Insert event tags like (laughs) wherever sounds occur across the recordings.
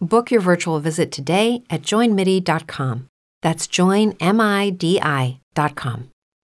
Book your virtual visit today at joinmidi.com. That's joinmidi.com.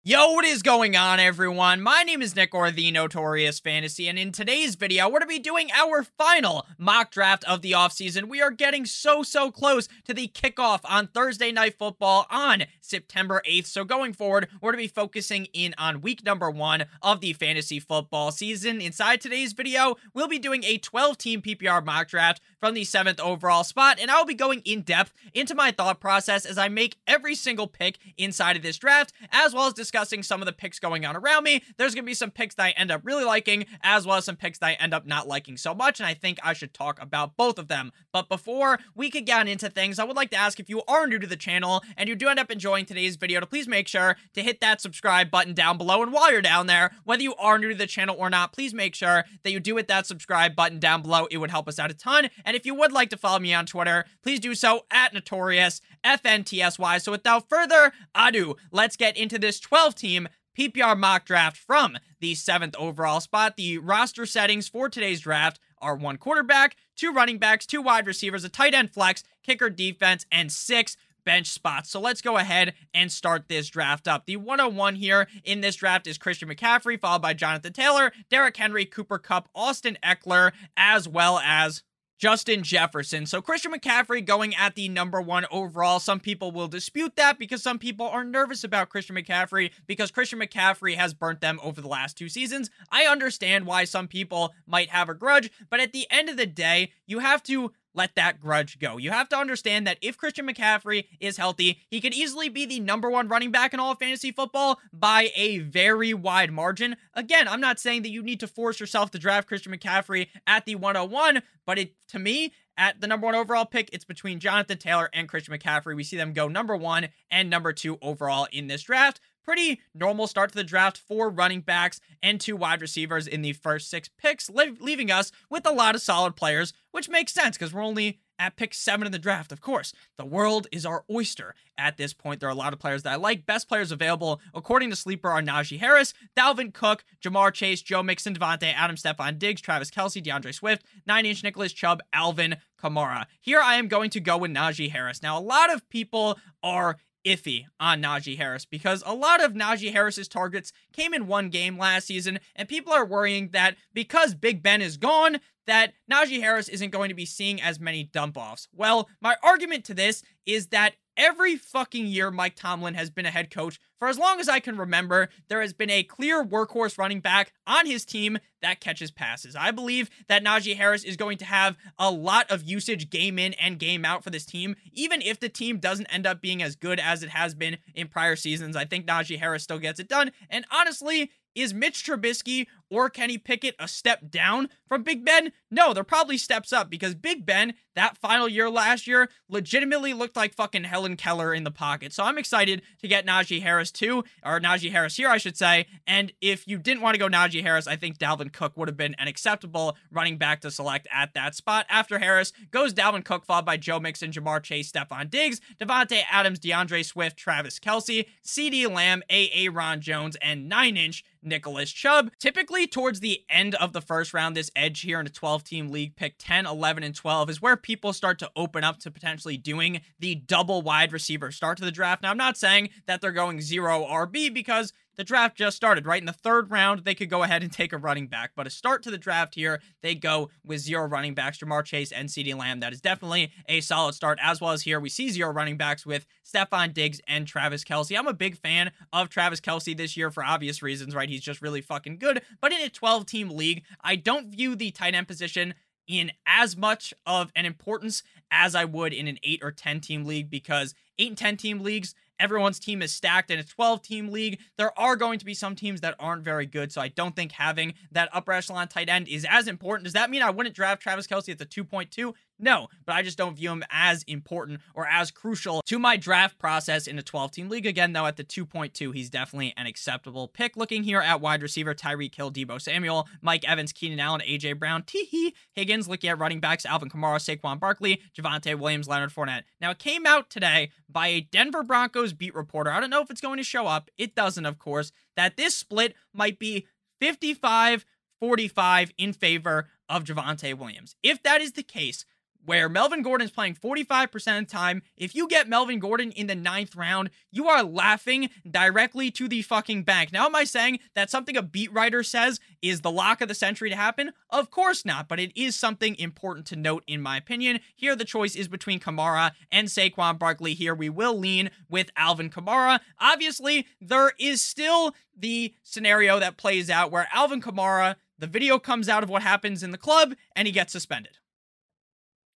Yo, what is going on, everyone? My name is Nick or the Notorious Fantasy, and in today's video, we're going to be doing our final mock draft of the offseason. We are getting so, so close to the kickoff on Thursday Night Football on September 8th. So going forward, we're going to be focusing in on week number one of the fantasy football season. Inside today's video, we'll be doing a 12-team PPR mock draft from the seventh overall spot, and I'll be going in depth into my thought process as I make every single pick inside of this draft, as well as discussing some of the picks going on around me. There's going to be some picks that I end up really liking, as well as some picks that I end up not liking so much, and I think I should talk about both of them. But before we could get into things, I would like to ask if you are new to the channel and you do end up enjoying today's video, to please make sure to hit that subscribe button down below. And while you're down there, whether you are new to the channel or not, please make sure that you do hit that subscribe button down below. It would help us out a ton. And if you would like to follow me on Twitter, please do so at Notorious FNTSY. So without further ado, let's get into this 12 team PPR mock draft from the seventh overall spot. The roster settings for today's draft are one quarterback, two running backs, two wide receivers, a tight end flex, kicker defense, and six bench spots. So let's go ahead and start this draft up. The 101 here in this draft is Christian McCaffrey, followed by Jonathan Taylor, Derrick Henry, Cooper Kupp, Austin Ekeler, as well as Justin Jefferson. So Christian McCaffrey going at the number one overall. Some people will dispute that because some people are nervous about Christian McCaffrey because Christian McCaffrey has burnt them over the last two seasons. I understand why some people might have a grudge, but at the end of the day, you have to let that grudge go. You have to understand that if Christian McCaffrey is healthy, he could easily be the number one running back in all of fantasy football by a very wide margin. Again, I'm not saying that you need to force yourself to draft Christian McCaffrey at the 101, but it to me, at the number one overall pick, it's between Jonathan Taylor and Christian McCaffrey. We see them go number one and number two overall in this draft pretty normal start to the draft for running backs and two wide receivers in the first six picks, leaving us with a lot of solid players, which makes sense because we're only at pick seven in the draft. Of course, the world is our oyster at this point. There are a lot of players that I like. Best players available, according to Sleeper, are Najee Harris, Dalvin Cook, Ja'Marr Chase, Joe Mixon, Davante Adam, Stefon Diggs, Travis Kelce, D'Andre Swift, nine inch Nicholas Chubb, Alvin Kamara. Here I am going to go with Najee Harris. Now, a lot of people are iffy on Najee Harris because a lot of Najee Harris's targets came in one game last season, and people are worrying that because Big Ben is gone, that Najee Harris isn't going to be seeing as many dump offs. Well, my argument to this is that every fucking year Mike Tomlin has been a head coach, for as long as I can remember, there has been a clear workhorse running back on his team that catches passes. I believe that Najee Harris is going to have a lot of usage game in and game out for this team, even if the team doesn't end up being as good as it has been in prior seasons. I think Najee Harris still gets it done. And honestly, is Mitch Trubisky or Kenny Pickett a step down from Big Ben? No, they're probably steps up because Big Ben, that final year last year, legitimately looked like fucking Helen Keller in the pocket. So I'm excited to get Najee Harris too, or Najee Harris here, I should say. And if you didn't want to go Najee Harris, I think Dalvin Cook would have been an acceptable running back to select at that spot. After Harris goes Dalvin Cook, followed by Joe Mixon, Ja'Marr Chase, Stefon Diggs, Davante Adams, D'Andre Swift, Travis Kelce, CeeDee Lamb, A.A. Ron Jones, and 9 inch Nicholas Chubb. Typically, towards the end of the first round, this edge here in a 12 team league, pick 10, 11, and 12 is where people start to open up to potentially doing the double wide receiver start to the draft. Now, I'm not saying that they're going zero RB because the draft just started, right? In the third round, they could go ahead and take a running back. But a start to the draft here, they go with zero running backs, Ja'Marr Chase and CeeDee Lamb. That is definitely a solid start, as well as here we see zero running backs with Stefon Diggs and Travis Kelce. I'm a big fan of Travis Kelce this year for obvious reasons, right? He's just really fucking good. But in a 12 team league, I don't view the tight end position in as much of an importance as I would in an 8 or 10 team league because 8 and 10 team leagues, everyone's team is stacked in a 12 team league. There are going to be some teams that aren't very good. So I don't think having that upper echelon tight end is as important. Does that mean I wouldn't draft Travis Kelce at the 2.2? No, but I just don't view him as important or as crucial to my draft process in a 12 team league. Again, though, at the 2.2, he's definitely an acceptable pick. Looking here at wide receiver, Tyreek Hill, Deebo Samuel, Mike Evans, Keenan Allen, AJ Brown, Teehee, Higgins. Looking at running backs, Alvin Kamara, Saquon Barkley, Javonte Williams, Leonard Fournette. Now, it came out today by a Denver Broncos beat reporter. I don't know if it's going to show up. It doesn't, of course, that this split might be 55 45 in favor of Javonte Williams. If that is the case, where Melvin Gordon is playing 45% of the time. If you get Melvin Gordon in the ninth round, you are laughing directly to the fucking bank. Now, am I saying that something a beat writer says is the lock of the century to happen? Of course not, but it is something important to note in my opinion. Here, the choice is between Kamara and Saquon Barkley. Here, we will lean with Alvin Kamara. Obviously, there is still the scenario that plays out where Alvin Kamara, the video comes out of what happens in the club, and he gets suspended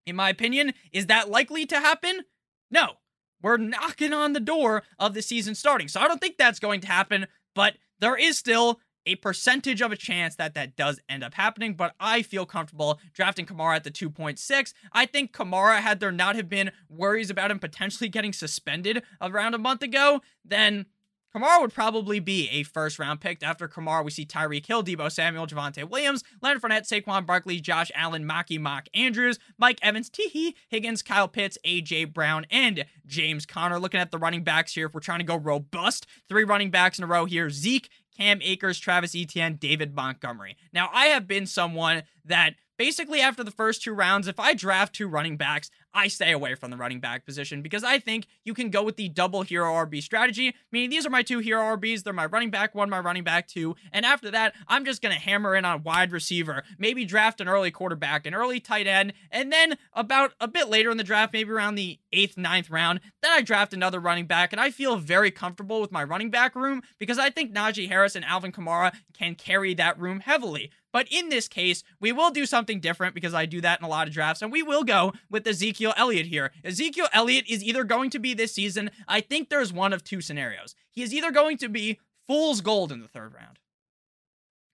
in my opinion. Is that likely to happen? No. We're knocking on the door of the season starting. So I don't think that's going to happen, but there is still a percentage of a chance that that does end up happening, but I feel comfortable drafting Kamara at the 2.6. I think Kamara, had there not have been worries about him potentially getting suspended around a month ago, then Kamara would probably be a first round pick. After Kamara, we see Tyreek Hill, Deebo Samuel, Javonte Williams, Leonard Fournette, Saquon Barkley, Josh Allen, Maki Mock Andrews, Mike Evans, Teehee, Higgins, Kyle Pitts, AJ Brown, and James Conner. Looking at the running backs here, if we're trying to go robust, three running backs in a row here Zeke, Cam Akers, Travis Etienne, David Montgomery. Now, I have been someone that basically after the first two rounds, if I draft two running backs, I stay away from the running back position because I think you can go with the double hero RB strategy. Meaning these are my two hero RBs. They're my running back one, my running back two. And after that, I'm just going to hammer in on wide receiver, maybe draft an early quarterback, an early tight end. And then about a bit later in the draft, maybe around the eighth, ninth round, then I draft another running back. And I feel very comfortable with my running back room because I think Najee Harris and Alvin Kamara can carry that room heavily. But in this case, we will do something different because I do that in a lot of drafts, and we will go with Ezekiel Elliott here. Ezekiel Elliott is either going to be this season, I think there's one of two scenarios. He is either going to be fool's gold in the third round.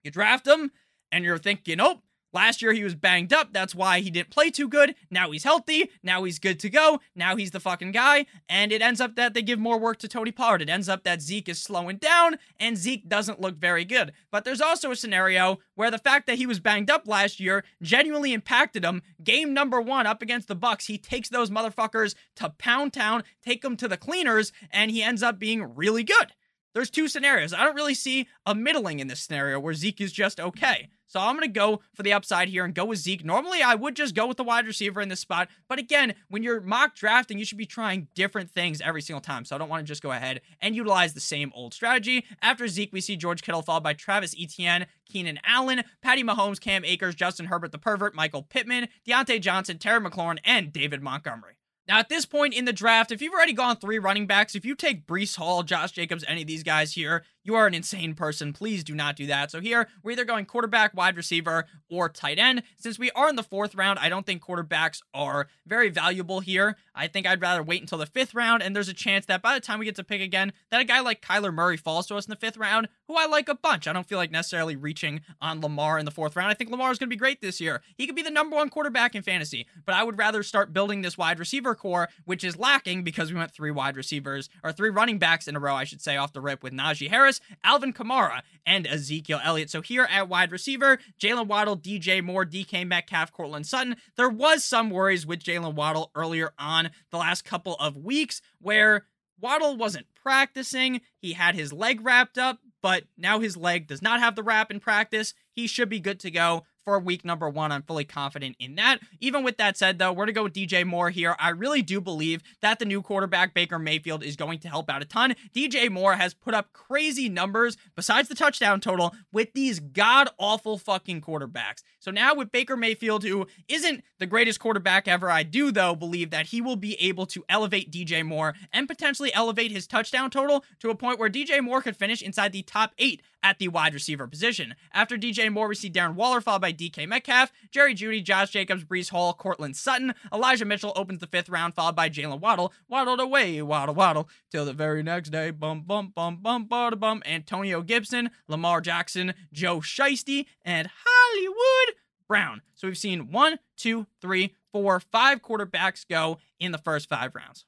You draft him, and you're thinking, oh, Last year he was banged up. That's why he didn't play too good. Now he's healthy. Now he's good to go. Now he's the fucking guy. And it ends up that they give more work to Tony Pollard. It ends up that Zeke is slowing down and Zeke doesn't look very good. But there's also a scenario where the fact that he was banged up last year genuinely impacted him. Game number one up against the Bucks, he takes those motherfuckers to Pound Town, take them to the cleaners, and he ends up being really good. There's two scenarios. I don't really see a middling in this scenario where Zeke is just okay. So I'm going to go for the upside here and go with Zeke. Normally, I would just go with the wide receiver in this spot. But again, when you're mock drafting, you should be trying different things every single time. So I don't want to just go ahead and utilize the same old strategy. After Zeke, we see George Kittle followed by Travis Etienne, Keenan Allen, Patty Mahomes, Cam Akers, Justin Herbert the pervert, Michael Pittman, Diontae Johnson, Terry McLaurin, and David Montgomery. Now, at this point in the draft, if you've already gone three running backs, if you take Breece Hall, Josh Jacobs, any of these guys here, you are an insane person. Please do not do that. So here, we're either going quarterback, wide receiver, or tight end. Since we are in the fourth round, I don't think quarterbacks are very valuable here. I think I'd rather wait until the fifth round, and there's a chance that by the time we get to pick again, that a guy like Kyler Murray falls to us in the fifth round, who I like a bunch. I don't feel like necessarily reaching on Lamar in the fourth round. I think Lamar is going to be great this year. He could be the number one quarterback in fantasy, but I would rather start building this wide receiver core, which is lacking because we went three wide receivers, or three running backs in a row, I should say, off the rip with Najee Harris, Alvin Kamara, and Ezekiel Elliott. So here at wide receiver, Jalen Waddle, DJ Moore, DK Metcalf, Courtland Sutton. There was some worries with Jalen Waddle earlier on the last couple of weeks where Waddle wasn't practicing. He had his leg wrapped up, but now his leg does not have the wrap in practice. He should be good to go for week number one. I'm fully confident in that. Even with that said, though, we're to go with DJ Moore here. I really do believe that the new quarterback, Baker Mayfield, is going to help out a ton. DJ Moore has put up crazy numbers besides the touchdown total with these god awful fucking quarterbacks. So now with Baker Mayfield, who isn't the greatest quarterback ever, I do, though, believe that he will be able to elevate DJ Moore and potentially elevate his touchdown total to a point where DJ Moore could finish inside the top eight at the wide receiver position. After DJ Moore, we see Darren Waller followed by DK Metcalf, Jerry Jeudy, Josh Jacobs, Breece Hall, Courtland Sutton. Elijah Mitchell opens the fifth round, followed by Jalen Waddle. Waddled away, waddle, waddle, till the very next day. Bum, bum, bum, bum, bum, bum. Antonio Gibson, Lamar Jackson, Joe Shiesty, and Hollywood Brown. So we've seen one, two, three, four, five quarterbacks go in the first five rounds.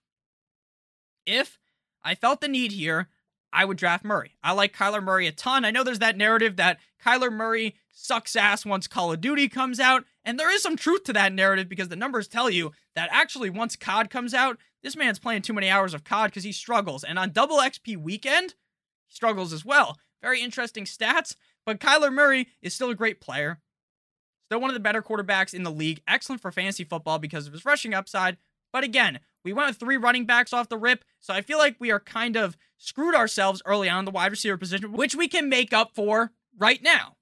If I felt the need here, I would draft Murray. I like Kyler Murray a ton. I know there's that narrative that Kyler Murray sucks ass once Call of Duty comes out, and there is some truth to that narrative because the numbers tell you that actually once COD comes out, this man's playing too many hours of COD because he struggles. And on double XP weekend, he struggles as well. Very interesting stats, but Kyler Murray is still a great player. Still one of the better quarterbacks in the league. Excellent for fantasy football because of his rushing upside. But again, we went with three running backs off the rip, so I feel like we are kind of screwed ourselves early on the wide receiver position, which we can make up for right now.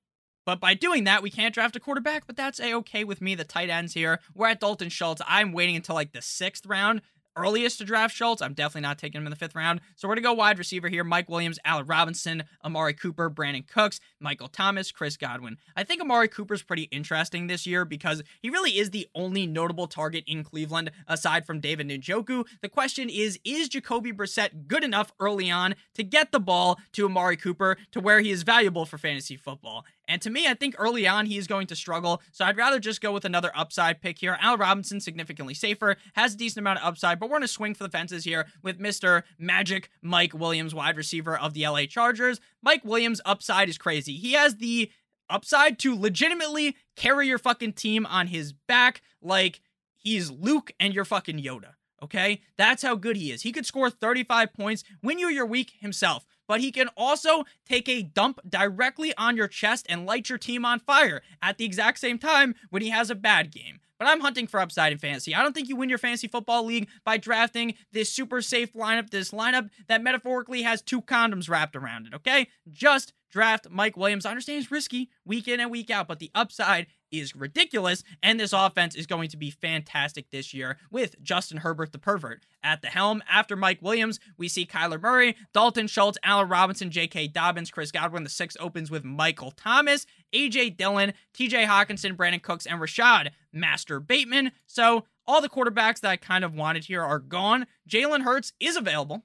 But by doing that, we can't draft a quarterback, but that's a okay with me. The tight ends here. We're at Dalton Schultz. I'm waiting until like the sixth round earliest to draft Schultz. I'm definitely not taking him in the fifth round. So we're going to go wide receiver here Mike Williams, Allen Robinson, Amari Cooper, Brandin Cooks, Michael Thomas, Chris Godwin. I think Amari Cooper's pretty interesting this year because he really is the only notable target in Cleveland aside from David Njoku. The question is Is Jacoby Brissett good enough early on to get the ball to Amari Cooper to where he is valuable for fantasy football? And to me, I think early on he is going to struggle. So I'd rather just go with another upside pick here. Al Robinson, significantly safer, has a decent amount of upside, but we're going to swing for the fences here with Mr. Magic Mike Williams, wide receiver of the LA Chargers. Mike Williams' upside is crazy. He has the upside to legitimately carry your fucking team on his back like he's Luke and you're fucking Yoda. Okay? That's how good he is. He could score 35 points, win you your week himself but he can also take a dump directly on your chest and light your team on fire at the exact same time when he has a bad game. But I'm hunting for upside in fantasy. I don't think you win your fantasy football league by drafting this super safe lineup, this lineup that metaphorically has two condoms wrapped around it, okay? Just draft Mike Williams. I understand it's risky week in and week out, but the upside is ridiculous, and this offense is going to be fantastic this year with Justin Herbert the pervert at the helm. After Mike Williams, we see Kyler Murray, Dalton Schultz, Allen Robinson, J.K. Dobbins, Chris Godwin. The six opens with Michael Thomas, A.J. Dillon, T.J. Hockenson, Brandin Cooks, and Rashad Master Bateman. So all the quarterbacks that I kind of wanted here are gone. Jalen Hurts is available.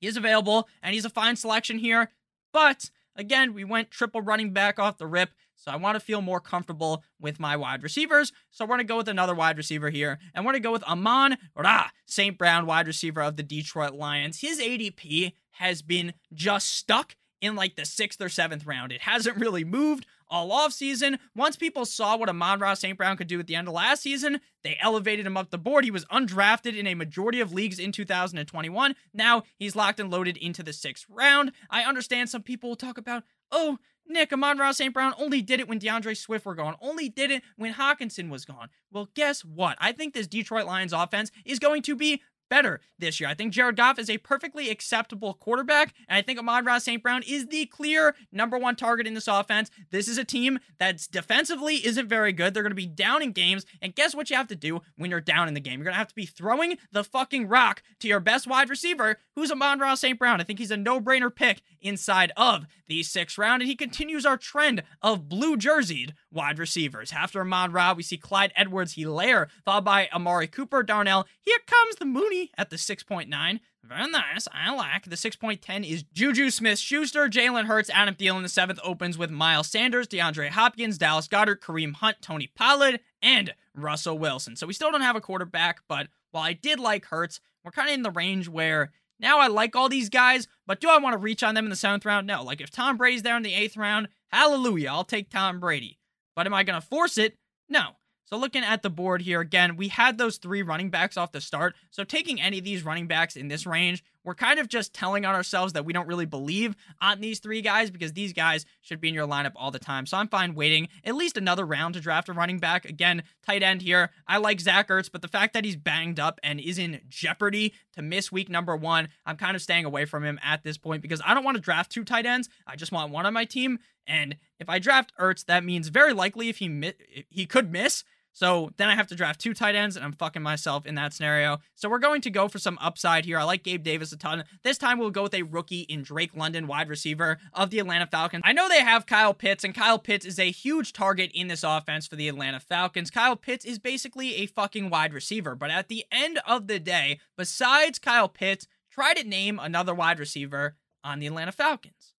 He is available, and he's a fine selection here. But again, we went triple running back off the rip. So I want to feel more comfortable with my wide receivers. So we're going to go with another wide receiver here. And we're going to go with Amon Ra, St. Brown, wide receiver of the Detroit Lions. His ADP has been just stuck in like the sixth or seventh round. It hasn't really moved all off season. Once people saw what Amon Ra St. Brown could do at the end of last season, they elevated him up the board. He was undrafted in a majority of leagues in 2021. Now he's locked and loaded into the sixth round. I understand some people will talk about, oh, Nick, Amon Ra St. Brown only did it when D'Andre Swift were gone, only did it when Hockenson was gone. Well, guess what? I think this Detroit Lions offense is going to be better this year. I think Jared Goff is a perfectly acceptable quarterback, and I think Amon-Ra St. Brown is the clear number one target in this offense. This is a team that's defensively isn't very good. They're going to be down in games, and guess what you have to do when you're down in the game? You're going to have to be throwing the fucking rock to your best wide receiver, who's Amon-Ra St. Brown. I think he's a no-brainer pick inside of the sixth round, and he continues our trend of blue jerseyed wide receivers. After Amon Ra, we see Clyde Edwards Helaire, followed by Amari Cooper Darnell. Here comes the Mooney at the 6.9. Very nice. I like. The 6.10 is Juju Smith Schuster, Jalen Hurts, Adam Thielen. The seventh opens with Miles Sanders, DeAndre Hopkins, Dallas Goedert, Kareem Hunt, Tony Pollard, and Russell Wilson. So we still don't have a quarterback, but while I did like Hurts, we're kind of in the range where now I like all these guys, but do I want to reach on them in the seventh round? No. Like if Tom Brady's there in the eighth round, hallelujah, I'll take Tom Brady. But am I going to force it? No. So looking at the board here again, we had those three running backs off the start. So taking any of these running backs in this range, we're kind of just telling on ourselves that we don't really believe on these three guys because these guys should be in your lineup all the time. So I'm fine waiting at least another round to draft a running back. Again, tight end here. I like Zach Ertz, but the fact that he's banged up and is in jeopardy to miss week number one, I'm kind of staying away from him at this point because I don't want to draft two tight ends. I just want one on my team. And if I draft Ertz, that means very likely if he mi- he could miss, so then I have to draft two tight ends, and I'm fucking myself in that scenario. So we're going to go for some upside here. I like Gabe Davis a ton. This time we'll go with a rookie in Drake London, wide receiver of the Atlanta Falcons. I know they have Kyle Pitts, and Kyle Pitts is a huge target in this offense for the Atlanta Falcons. Kyle Pitts is basically a fucking wide receiver, but at the end of the day, besides Kyle Pitts, try to name another wide receiver on the Atlanta Falcons.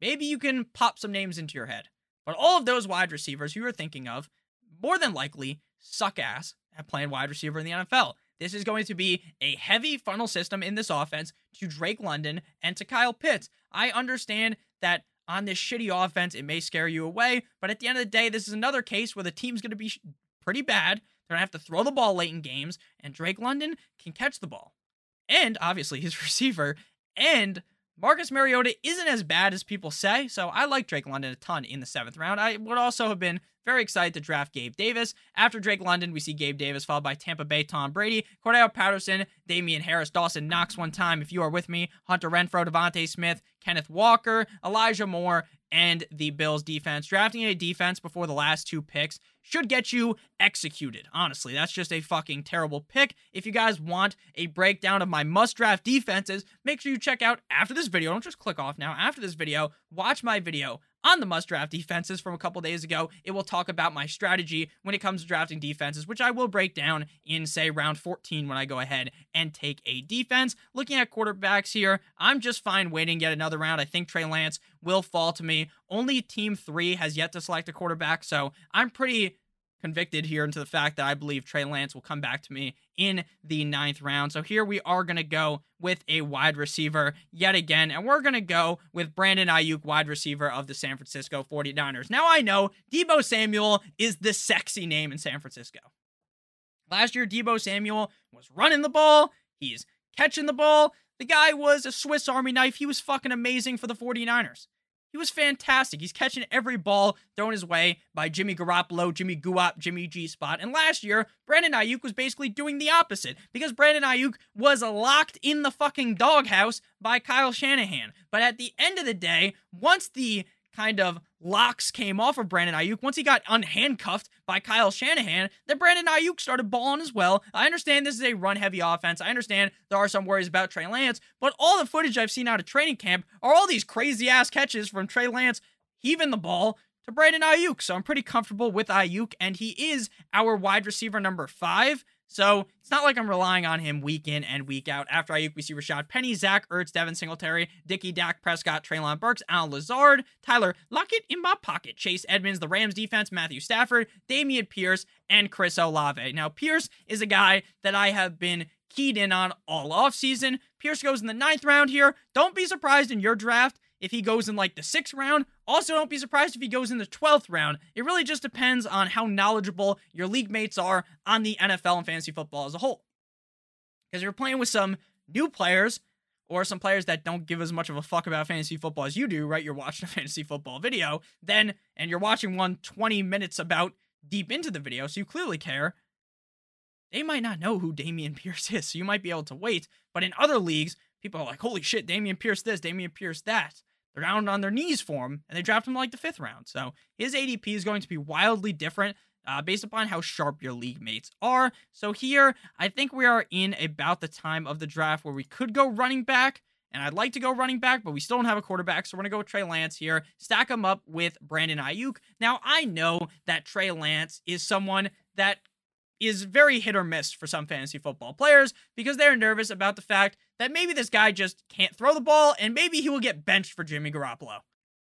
Maybe you can pop some names into your head. But all of those wide receivers you are thinking of more than likely suck ass at playing wide receiver in the NFL. This is going to be a heavy funnel system in this offense to Drake London and to Kyle Pitts. I understand that on this shitty offense, it may scare you away, but at the end of the day, this is another case where the team's going to be pretty bad. They're going to have to throw the ball late in games, and Drake London can catch the ball. And obviously, his (laughs) receiver and Marcus Mariota isn't as bad as people say, so I like Drake London a ton in the seventh round. I would also have been very excited to draft Gabe Davis. After Drake London, we see Gabe Davis followed by Tampa Bay Tom Brady, Cordarrelle Patterson, Damien Harris, Dawson Knox one time, if you are with me, Hunter Renfrow, DeVonta Smith, Kenneth Walker, Elijah Moore, and the Bills defense. Drafting a defense before the last two picks should get you executed. Honestly, that's just a fucking terrible pick. If you guys want a breakdown of my must draft defenses, make sure you check out after this video. Don't just click off now. After this video, watch my video on the must draft defenses from a couple days ago. It will talk about my strategy when it comes to drafting defenses, which I will break down in, say, round 14 when I go ahead and take a defense. Looking at quarterbacks here, I'm just fine waiting yet another round. I think Trey Lance will fall to me. Only team three has yet to select a quarterback, so I'm pretty convicted here into the fact that I believe Trey Lance will come back to me in the ninth round. So here we are going to go with a wide receiver yet again, and we're going to go with Brandon Aiyuk, wide receiver of the San Francisco 49ers. Now I know Deebo Samuel is the sexy name in San Francisco. Last year, Deebo Samuel was running the ball, he's catching the ball. The guy was a Swiss Army knife. He was fucking amazing for the 49ers. He was fantastic. He's catching every ball thrown his way by Jimmy Garoppolo, Jimmy Guap, Jimmy G Spot. And last year, Brandon Aiyuk was basically doing the opposite because Brandon Aiyuk was locked in the fucking doghouse by Kyle Shanahan. But at the end of the day, once the kind of locks came off of Brandon Aiyuk. once he got unhandcuffed by Kyle Shanahan, then Brandon Aiyuk started balling as well. I understand this is a run heavy offense. I understand there are some worries about Trey Lance, but all the footage I've seen out of training camp are all these crazy ass catches from Trey Lance heaving the ball to Brandon Aiyuk. So I'm pretty comfortable with Aiyuk, and he is our wide receiver number five. So it's not like I'm relying on him week in and week out. After Aiyuk, we see Rashad Penny, Zach Ertz, Devin Singletary, Dickey, Dak Prescott, Treylon Burks, Allen Lazard, Tyler Lockett in my pocket, Chase Edmonds, the Rams defense, Matthew Stafford, Dameon Pierce, and Chris Olave. Now, Pierce is a guy that I have been keyed in on all offseason. Pierce goes in the ninth round here. Don't be surprised in your draft if he goes in like the sixth round. Also, don't be surprised if he goes in the 12th round. It really just depends on how knowledgeable your league mates are on the NFL and fantasy football as a whole. Because you're playing with some new players or some players that don't give as much of a fuck about fantasy football as you do, right? You're watching a (laughs) fantasy football video, then, and you're watching one 20 minutes about deep into the video, so you clearly care. they might not know who Dameon (laughs) Pierce is. So you might be able to wait. But in other leagues, people are like, holy shit, Dameon Pierce this, Dameon Pierce that. They're down on their knees for him, and they draft him like the fifth round. So his ADP is going to be wildly different uh, based upon how sharp your league mates are. So here, I think we are in about the time of the draft where we could go running back. And I'd like to go running back, but we still don't have a quarterback. So we're going to go with Trey Lance here, stack him up with Brandon Aiyuk. Now, I know that Trey Lance is someone that is very hit or miss for some fantasy football players because they're nervous about the fact that maybe this guy just can't throw the ball and maybe he will get benched for Jimmy Garoppolo.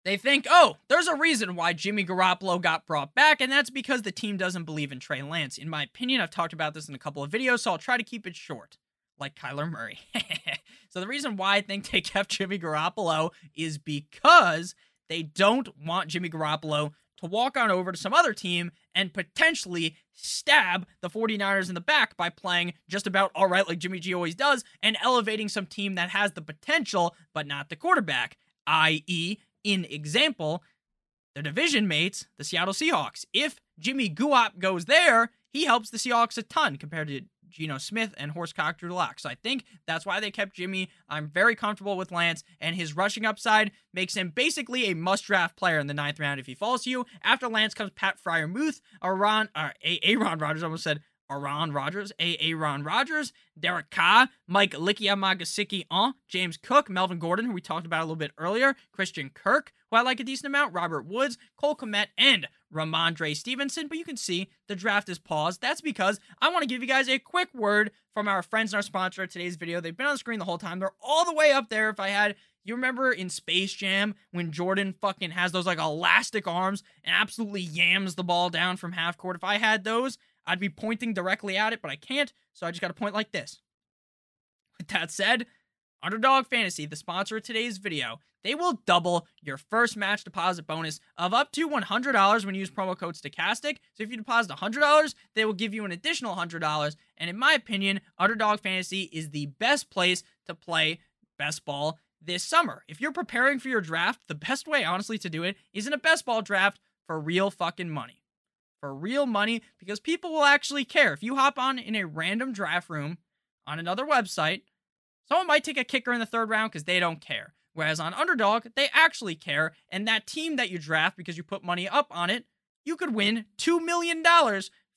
They think, oh, there's a reason why Jimmy Garoppolo got brought back, and that's because the team doesn't believe in Trey Lance. In my opinion, I've talked about this in a couple of videos, so I'll try to keep it short, like Kyler Murray. (laughs) so the reason why I think they kept Jimmy Garoppolo is because they don't want Jimmy Garoppolo to walk on over to some other team and potentially stab the 49ers in the back by playing just about all right like Jimmy G always does and elevating some team that has the potential but not the quarterback, i.e., in example, the division mates, the Seattle Seahawks. If Jimmy Guap goes there, he helps the Seahawks a ton compared to Geno Smith and Horse Cocktail Deluxe. So I think that's why they kept Jimmy. I'm very comfortable with Lance, and his rushing upside makes him basically a must draft player in the ninth round if he falls to you. After Lance comes Pat Freiermuth, Aaron, uh, Aaron Rodgers almost said Aaron Rodgers, A. Aaron Rodgers, Derek Carr, Mike Likiamagasiki, uh, James Cook, Melvin Gordon, who we talked about a little bit earlier, Christian Kirk, who I like a decent amount, Robert Woods, Cole Kmet, and Rhamondre Stevenson. But you can see the draft is paused. That's because I want to give you guys a quick word from our friends and our sponsor of today's video. They've been on the screen the whole time. They're all the way up there. If I had you remember in Space Jam when Jordan fucking has those like elastic arms and absolutely yams the ball down from half court? If I had those, I'd be pointing directly at it, but I can't, so I just got to point like this. With that said, Underdog Fantasy, the sponsor of today's video, they will double your first match deposit bonus of up to $100 when you use promo code STOCHASTIC. So if you deposit $100, they will give you an additional $100. And in my opinion, Underdog Fantasy is the best place to play best ball this summer. If you're preparing for your draft, the best way, honestly, to do it is in a best ball draft for real fucking money for real money because people will actually care. If you hop on in a random draft room on another website, someone might take a kicker in the third round because they don't care. Whereas on Underdog, they actually care. And that team that you draft because you put money up on it, you could win $2 million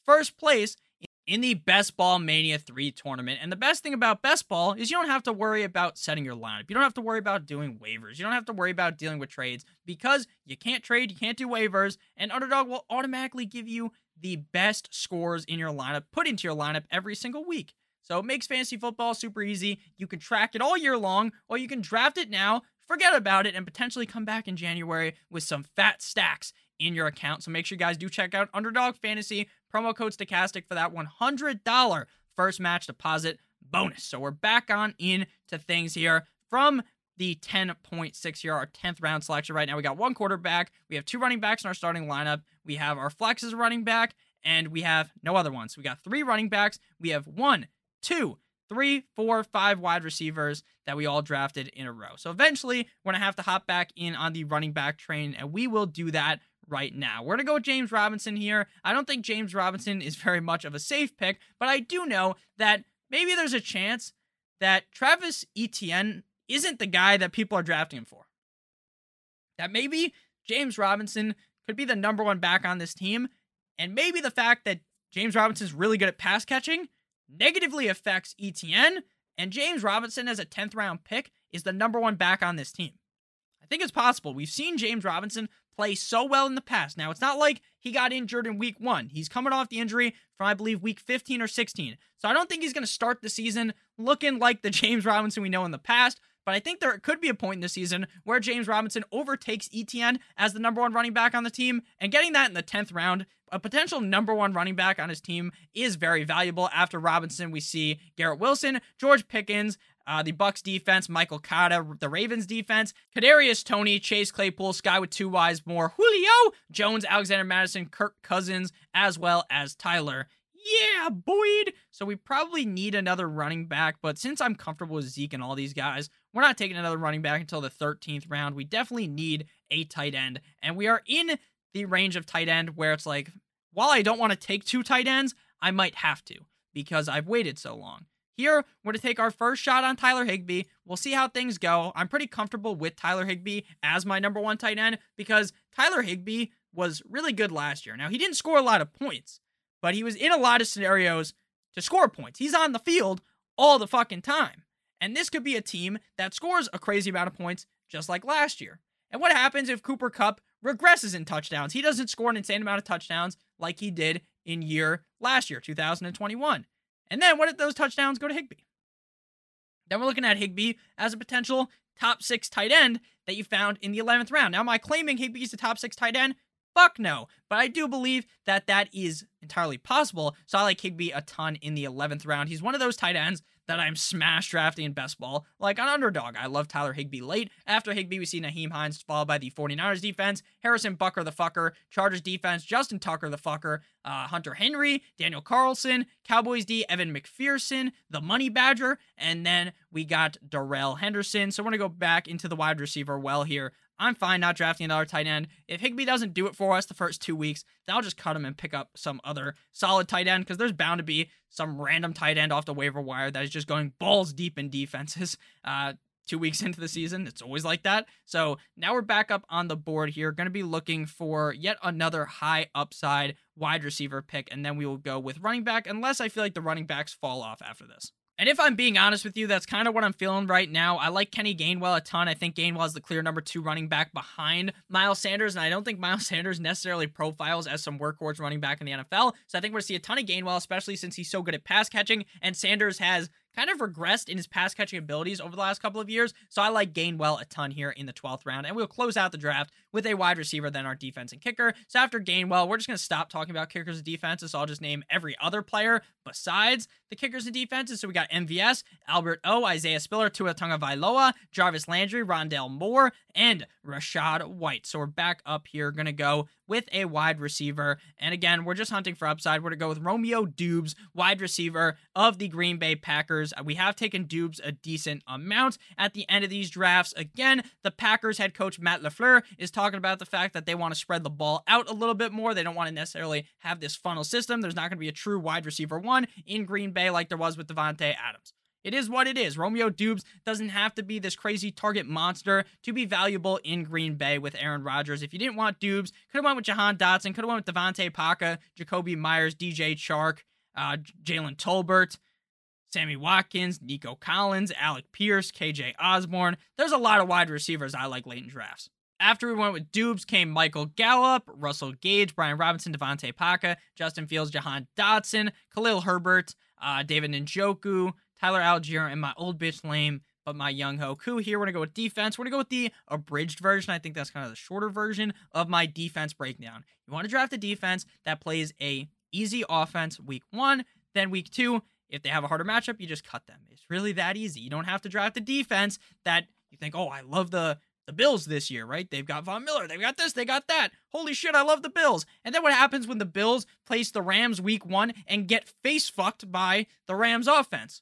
first place in the Best Ball Mania 3 tournament. And the best thing about Best Ball is you don't have to worry about setting your lineup. You don't have to worry about doing waivers. You don't have to worry about dealing with trades because you can't trade, you can't do waivers, and Underdog will automatically give you the best scores in your lineup put into your lineup every single week. So it makes fantasy football super easy. You can track it all year long, or you can draft it now, forget about it, and potentially come back in January with some fat stacks in your account. So make sure you guys do check out Underdog Fantasy, promo code Stochastic for that $100 first match deposit bonus. So we're back on into things here from the 10.6 here, our 10th round selection right now. We got one quarterback, we have two running backs in our starting lineup, we have our flexes running back, and we have no other ones. We got three running backs, we have one, two, three, four, five wide receivers that we all drafted in a row. So eventually, we're going to have to hop back in on the running back train, and we will do that right now. We're going to go with James Robinson here. I don't think James Robinson is very much of a safe pick, but I do know that maybe there's a chance that Travis Etienne isn't the guy that people are drafting him for. That maybe James Robinson could be the number one back on this team, and maybe the fact that James Robinson is really good at pass catching negatively affects ETN, and James Robinson as a 10th round pick is the number one back on this team. I think it's possible. We've seen James Robinson play so well in the past. Now, it's not like he got injured in week one. He's coming off the injury from, I believe, week 15 or 16. So I don't think he's going to start the season looking like the (laughs) James Robinson we know in the past. But I think there could be a point in the season where James Robinson overtakes ETN as the number one running back on the team. And getting that in the 10th round, a potential number one running back on his team is very valuable. After Robinson, we see Garrett Wilson, George Pickens, uh, the Bucks defense, Michael Carter, the Ravens defense, Kadarius Toney, Chase Claypool, Sky with two Ys more, Julio Jones, Alexander Mattison, Kirk Cousins, as well as Tyler. Yeah, Boyd. So we probably need another running back, but since I'm comfortable with Zeke and all these guys, we're not taking another running back until the 13th round. We definitely need a tight end, and we are in the range of tight end where it's like, while I don't want to take two tight ends, I might have to because I've waited so long. Here, we're going to take our first shot on Tyler Higbee. We'll see how things go. I'm pretty comfortable with Tyler Higbee as my number one tight end because Tyler Higbee was really good last year. Now, he didn't score a lot of points, but he was in a lot of scenarios to score points. He's on the field all the fucking time. And this could be a team that scores a crazy amount of points just like last year. And what happens if Cooper Kupp regresses in touchdowns? He doesn't score an insane amount of touchdowns like he did in year last year, 2021. And then what if those touchdowns go to Higbee? Then we're looking at Higbee as a potential top six tight end that you found in the 11th round. Now, am I claiming Higbee's a top six tight end? Fuck no. But I do believe that that is entirely possible. So I like Higbee a ton in the 11th round. He's one of those tight ends that I'm smash drafting in best ball, like an underdog. I love Tyler Higbee late. After Higbee, we see Nyheim Hines followed by the 49ers defense, Harrison Butker the fucker, Chargers defense, Justin Tucker the fucker, uh, Hunter Henry, Daniel Carlson, Cowboys D, Evan McPherson, the Money Badger, and then we got Darrell Henderson. So we're going to go back into the wide receiver well here. I'm fine not drafting another tight end. If Higbee doesn't do it for us the first two weeks, then I'll just cut him and pick up some other solid tight end because there's bound to be some random tight end off the waiver wire that is just going balls deep in defenses. (laughs) Uh, two weeks into the season. It's always like that. So now we're back up on the board here. Going to be looking for yet another high upside wide receiver pick, and then we will go with running back, unless I feel like the running backs fall off after this. And if I'm being honest with you, that's kind of what I'm feeling right now. I like Kenny Gainwell a ton. I think Gainwell is the clear number two running back behind Miles Sanders, and I don't think Miles (laughs) Sanders necessarily profiles as some workhorse running back in the NFL. So I think we're going to see a ton of Gainwell, especially since he's so good at pass catching, and Sanders has kind of regressed in his pass catching abilities over the last couple of years. So I like Gainwell a ton here in the 12th round. And we'll close out the draft with a wide receiver, than our defense and kicker. So after Gainwell, we're just going to stop talking about kickers and defenses. So I'll just name every other player besides the kickers and defenses. So we got MVS, Albert O, Isaiah Spiller, Tua Tagovailoa, Jarvis Landry, Rondale Moore, and Rachaad White. So we're back up here. Going to go with a wide receiver. And again, we're just hunting for upside. We're going to go with Romeo Doubs, wide receiver of the Green Bay Packers. We have taken Doubs a decent amount at the end of these drafts. Again, the Packers head coach Matt LaFleur is talking about the fact that they want to spread the ball out a little bit more. They don't want to necessarily have this funnel system. There's not going to be a true wide receiver one in Green Bay like there was with Davante Adams. It is what it is. Romeo Doubs doesn't have to be this crazy target monster to be valuable in Green Bay with Aaron Rodgers. If you didn't want Doubs, could have went with Jahan Dotson, could have went with DeVante Parker, Jakobi Meyers, DJ Chark, uh, Jalen Tolbert, Sammy Watkins, Nico Collins, Alec Pierce, KJ Osborne. There's a lot of wide receivers I like late in drafts. After we went with Doubs came Michael Gallup, Russell Gage, Brian Robinson, DeVante Parker, Justin Fields, Jahan Dotson, Khalil Herbert, uh, David Njoku, Tyler Allgeier, and my old bitch lame, but my Younghoe Koo. Here, we're going to go with defense. We're going to go with the abridged version. I think that's kind of the shorter version of my defense breakdown. You want to draft a defense that plays a easy offense week one, then week two. If they have a harder matchup, you just cut them. It's really that easy. You don't have to draft a defense that you think, oh, I love the the Bills this year, right? They've got Von Miller, they've got this, they got that. Holy shit, I love the Bills. And then what happens when the Bills place the Rams week one and get face fucked by the Rams offense?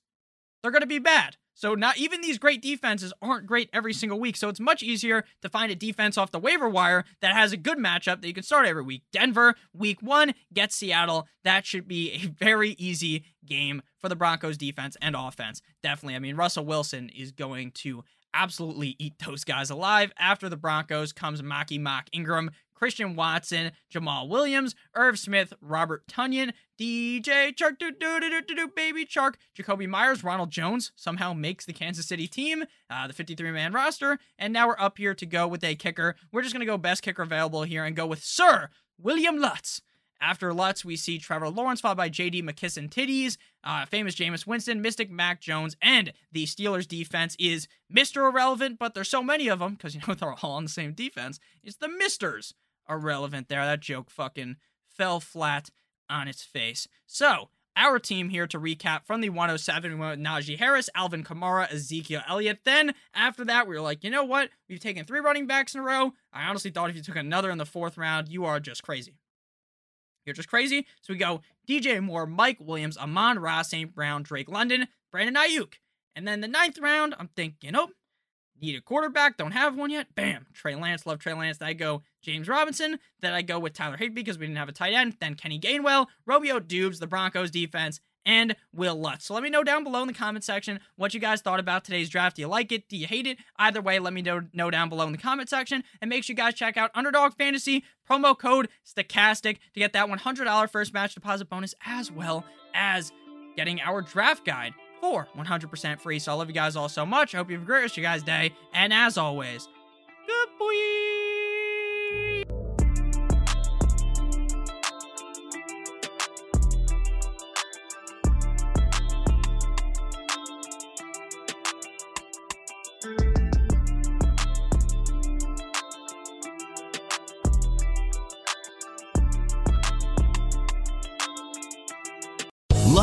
they're going to be bad. So not even these great defenses aren't great every single week. So it's much easier to find a defense off the waiver wire that has a good matchup that you can start every week. Denver, week one, gets Seattle. That should be a very easy game for the Broncos defense and offense. Definitely. I mean, Russell Wilson is going to absolutely eat those guys alive. After the Broncos comes Maki Mock Ingram, Christian Watson, Jamaal Williams, Irv Smith, Robert Tonyan, DJ Chark, do do do do do baby Chark, Jakobi Meyers, Ronald Jones somehow makes the Kansas City team, uh, the 53 man roster, and now we're up here to go with a kicker. We're just gonna go best kicker available here and go with Sir William Lutz. After Lutz, we see Trevor Lawrence, followed by J.D. McKisson Titties, uh, famous Jameis Winston, Mystic Mac Jones, and the Steelers defense is Mr. Irrelevant, but there's so many of them because you know (laughs) they're all on the same defense. It's the Misters irrelevant there. That joke fucking fell flat on its face. So, our team here to recap from the 107, we went with Najee Harris, Alvin Kamara, Ezekiel Elliott. Then after that, we were like, you know what? We've taken three running backs in a row. I honestly thought if you took another in the fourth round, you are just crazy. You're just crazy. So we go DJ Moore, Mike Williams, Amon Ross, St. Brown, Drake London, Brandon Aiyuk. And then the ninth round, I'm thinking, oh, need a quarterback, don't have one yet. Bam, Trey Lance, love Trey Lance. Then I go James Robinson. Then I go with Tyler Higbee because we didn't have a tight end. Then Kenny Gainwell, Romeo Doubs, the Broncos defense, and Will Lutz. So let me know down below in the comment section what you guys thought about today's draft. Do you like it? Do you hate it? Either way, let me know, know down below in the comment section. And make sure you guys check out Underdog Fantasy, promo code STOCHASTIC to get that $100 first match deposit bonus as well as getting our draft guide for 100% free. So I love you guys all so much. I hope you have a great rest of your guys' day. And as always, good boy.